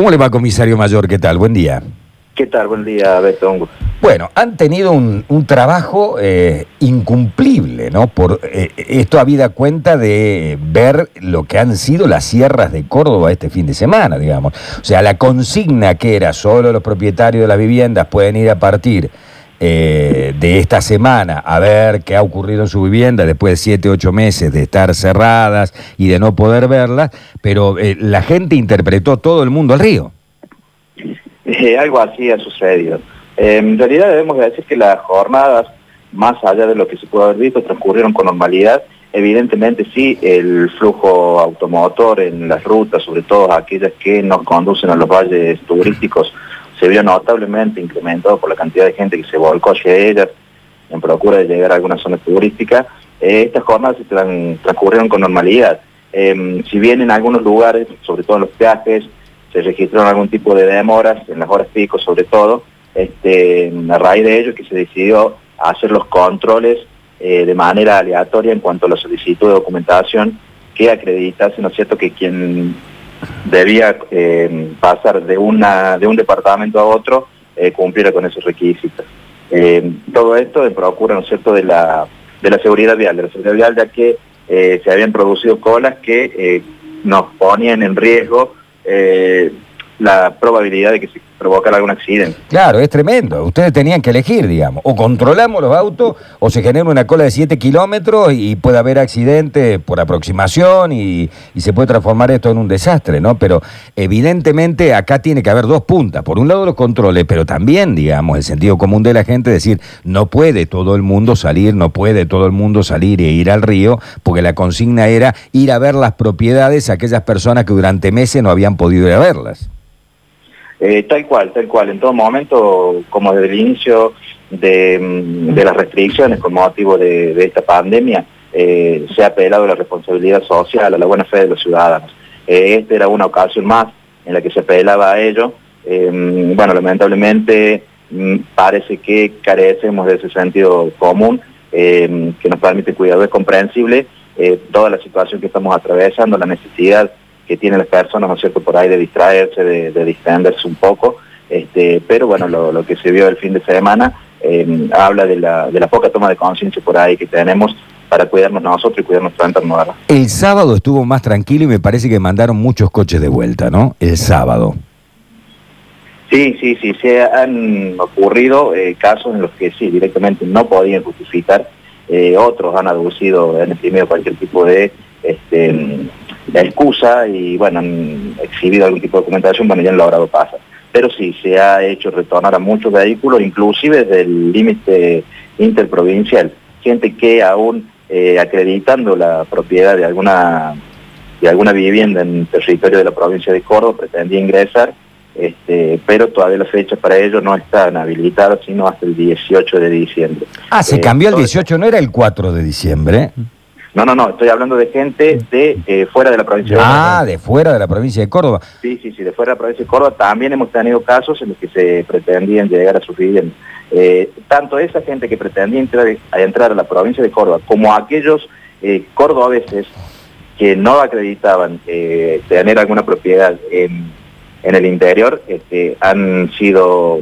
¿Cómo le va, comisario mayor? ¿Qué tal? Buen día. ¿Qué tal? Buen día, Beto. Bueno, han tenido un, un trabajo eh, incumplible, ¿no? Por eh, esto habida cuenta de ver lo que han sido las sierras de Córdoba este fin de semana, digamos. O sea, la consigna que era solo los propietarios de las viviendas pueden ir a partir eh, de esta semana a ver qué ha ocurrido en su vivienda después de siete, ocho meses de estar cerradas y de no poder verlas, pero eh, la gente interpretó todo el mundo al río. Eh, algo así ha sucedido. Eh, en realidad debemos decir que las jornadas, más allá de lo que se puede haber visto, transcurrieron con normalidad. Evidentemente sí, el flujo automotor en las rutas, sobre todo aquellas que nos conducen a los valles turísticos, se vio notablemente incrementado por la cantidad de gente que se volcó hacia ellas en procura de llegar a alguna zona turística. Eh, estas jornadas se tran- transcurrieron con normalidad. Eh, si bien en algunos lugares, sobre todo en los peajes, se registraron algún tipo de demoras, en las horas pico sobre todo, este, a raíz de ello que se decidió hacer los controles eh, de manera aleatoria en cuanto a la solicitud de documentación que acreditase, ¿no es cierto?, que quien debía eh, pasar de, una, de un departamento a otro eh, cumpliera con esos requisitos. Eh, todo esto en procura, ¿no cierto?, de la, de la seguridad vial, de la seguridad vial ya que eh, se habían producido colas que nos ponían en riesgo la probabilidad de que se provocara algún accidente. Claro, es tremendo. Ustedes tenían que elegir, digamos. O controlamos los autos o se genera una cola de 7 kilómetros y puede haber accidente por aproximación y, y se puede transformar esto en un desastre, ¿no? Pero evidentemente acá tiene que haber dos puntas. Por un lado los controles, pero también, digamos, el sentido común de la gente, decir, no puede todo el mundo salir, no puede todo el mundo salir e ir al río, porque la consigna era ir a ver las propiedades a aquellas personas que durante meses no habían podido ir a verlas. Eh, tal cual, tal cual. En todo momento, como desde el inicio de, mm, las restricciones con motivo de, esta pandemia, eh, se ha apelado la responsabilidad social, a la buena fe de los ciudadanos. Eh, esta era una ocasión más en la que se apelaba a ello. Eh, bueno, lamentablemente mm, parece que carecemos de ese sentido común que nos permite cuidado. Es comprensible toda la situación que estamos atravesando, la necesidad que tienen las personas, ¿no es cierto?, por ahí de distraerse, de, de distenderse un poco, este, pero bueno, lo, lo que se vio el fin de semana eh, habla de la, de la poca toma de conciencia por ahí que tenemos para cuidarnos nosotros y cuidar nuestro entorno. El sábado estuvo más tranquilo y me parece que mandaron muchos coches de vuelta, ¿no? El sábado. Sí, sí, sí, se han ocurrido eh, casos en los que sí, directamente no podían justificar, eh, otros han aducido, han exprimido cualquier tipo de este, de excusa y bueno, han exhibido algún tipo de documentación, bueno, ya han logrado pasar. Pero sí, se ha hecho retornar a muchos vehículos, inclusive del límite interprovincial, gente que aún eh, acreditando la propiedad de alguna de alguna vivienda en territorio de la provincia de Córdoba pretendía ingresar, este, pero todavía las fechas para ello no están habilitadas, sino hasta el 18 de diciembre. Ah, se Eh, cambió el todo- 18, no era el 4 de diciembre. No, no, no, estoy hablando de gente de eh, fuera de la provincia de Ah, Córdoba. de fuera de la provincia de Córdoba. Sí, sí, sí, de fuera de la provincia de Córdoba también hemos tenido casos en los que se pretendían llegar a sus viviendas. Eh, tanto esa gente que pretendía entrar a, entrar a la provincia de Córdoba como aquellos eh, cordobeses que no acreditaban eh, tener alguna propiedad en, en el interior, este, han sido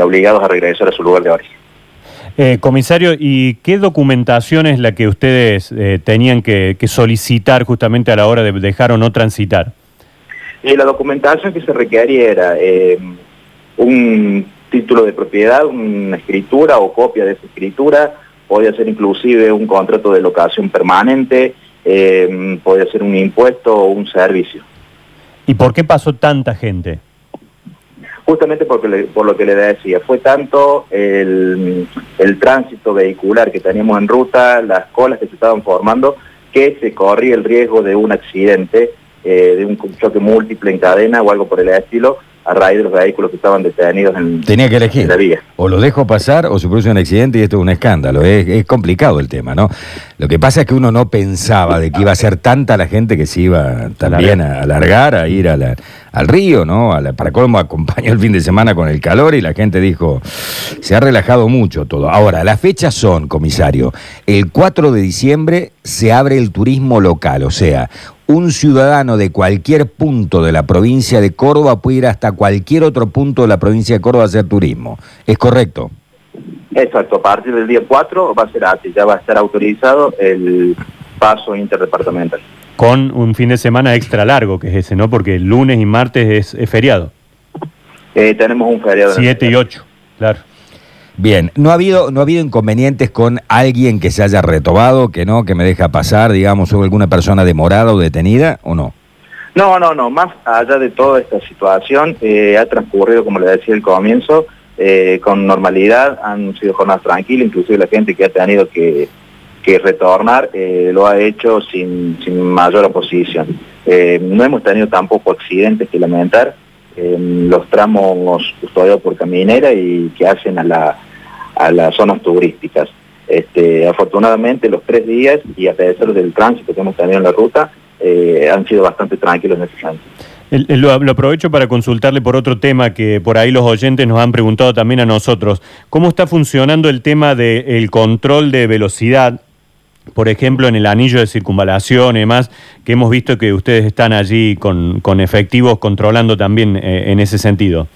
obligados a regresar a su lugar de origen. Eh, comisario, ¿y qué documentación es la que ustedes eh, tenían que, que solicitar justamente a la hora de dejar o no transitar? Y la documentación que se requería era eh, un título de propiedad, una escritura o copia de esa escritura, podía ser inclusive un contrato de locación permanente, eh, podía ser un impuesto o un servicio. ¿Y por qué pasó tanta gente? Justamente porque por lo que le decía, fue tanto el, el tránsito vehicular que teníamos en ruta, las colas que se estaban formando, que se corría el riesgo de un accidente, eh, de un choque múltiple en cadena o algo por el estilo, a raíz de los vehículos que estaban detenidos en, Tenía que elegir. en la vía. O lo dejo pasar o se produce un accidente y esto es un escándalo. Es, es complicado el tema, ¿no? Lo que pasa es que uno no pensaba de que iba a ser tanta la gente que se iba también a alargar, a ir a la- al río, ¿no? A la- para colmo acompañó el fin de semana con el calor y la gente dijo, se ha relajado mucho todo. Ahora, las fechas son, comisario, el 4 de diciembre se abre el turismo local, o sea, un ciudadano de cualquier punto de la provincia de Córdoba puede ir hasta cualquier otro punto de la provincia de Córdoba a hacer turismo. ¿Es correcto? Exacto, a partir del día 4 va a ser así, ya va a estar autorizado el paso interdepartamental. Con un fin de semana extra largo, que es ese, ¿no? Porque el lunes y martes es, es feriado. Eh, tenemos un feriado. en el 7 y 8, claro. Bien, ¿no ha habido no ha habido inconvenientes con alguien que se haya retobado, que no, que me deja pasar, digamos, o alguna persona demorada o detenida o no? No, no, no, más allá de toda esta situación, eh, ha transcurrido, como le decía al comienzo, eh, con normalidad, han sido jornadas tranquilas, inclusive la gente que ha tenido que, retornar eh, lo ha hecho sin, sin mayor oposición. No hemos tenido tampoco accidentes que lamentar, en los tramos custodiados por caminera y que hacen a, la, a las zonas turísticas. Este, afortunadamente los tres días y a pesar del tránsito que hemos tenido en la ruta, eh, han sido bastante tranquilos en ese. El- el- lo, lo aprovecho para consultarle por otro tema que por ahí los oyentes nos han preguntado también a nosotros. ¿Cómo está funcionando el tema del control de velocidad? Por ejemplo, en el anillo de circunvalación y demás, que hemos visto que ustedes están allí con, con efectivos controlando también eh, en ese sentido.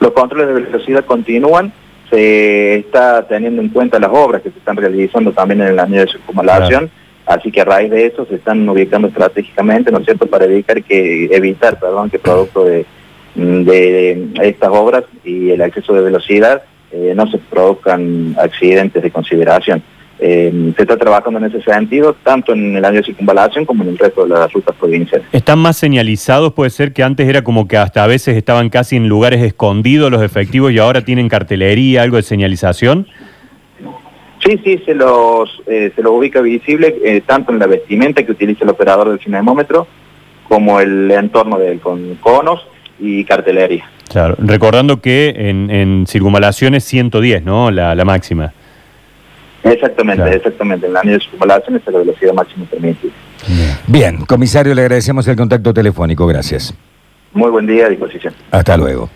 Los controles de velocidad continúan, se está teniendo en cuenta las obras que se están realizando también en el anillo de circunvalación, así que a raíz de eso se están ubicando estratégicamente, ¿no es cierto?, para evitar que, evitar, perdón, que producto de, de estas obras y el exceso de velocidad eh, no se produzcan accidentes de consideración. Eh, se está trabajando en ese sentido, tanto en el año de circunvalación como en el resto de las rutas provinciales. ¿Están más señalizados? Puede ser que antes era como que hasta a veces estaban casi en lugares escondidos los efectivos y ahora tienen cartelería, algo de señalización. Sí, sí, se los, eh, se los ubica visible eh, tanto en la vestimenta que utiliza el operador del cinemómetro como el entorno de con conos y cartelería. Claro, recordando que en, en circunvalación es 110, ¿no? La, la máxima. Exactamente, Claro. exactamente. En la de circunvalación es la velocidad máxima permitida. Bien, comisario, le agradecemos el contacto telefónico, gracias. Muy buen día a disposición. Hasta luego.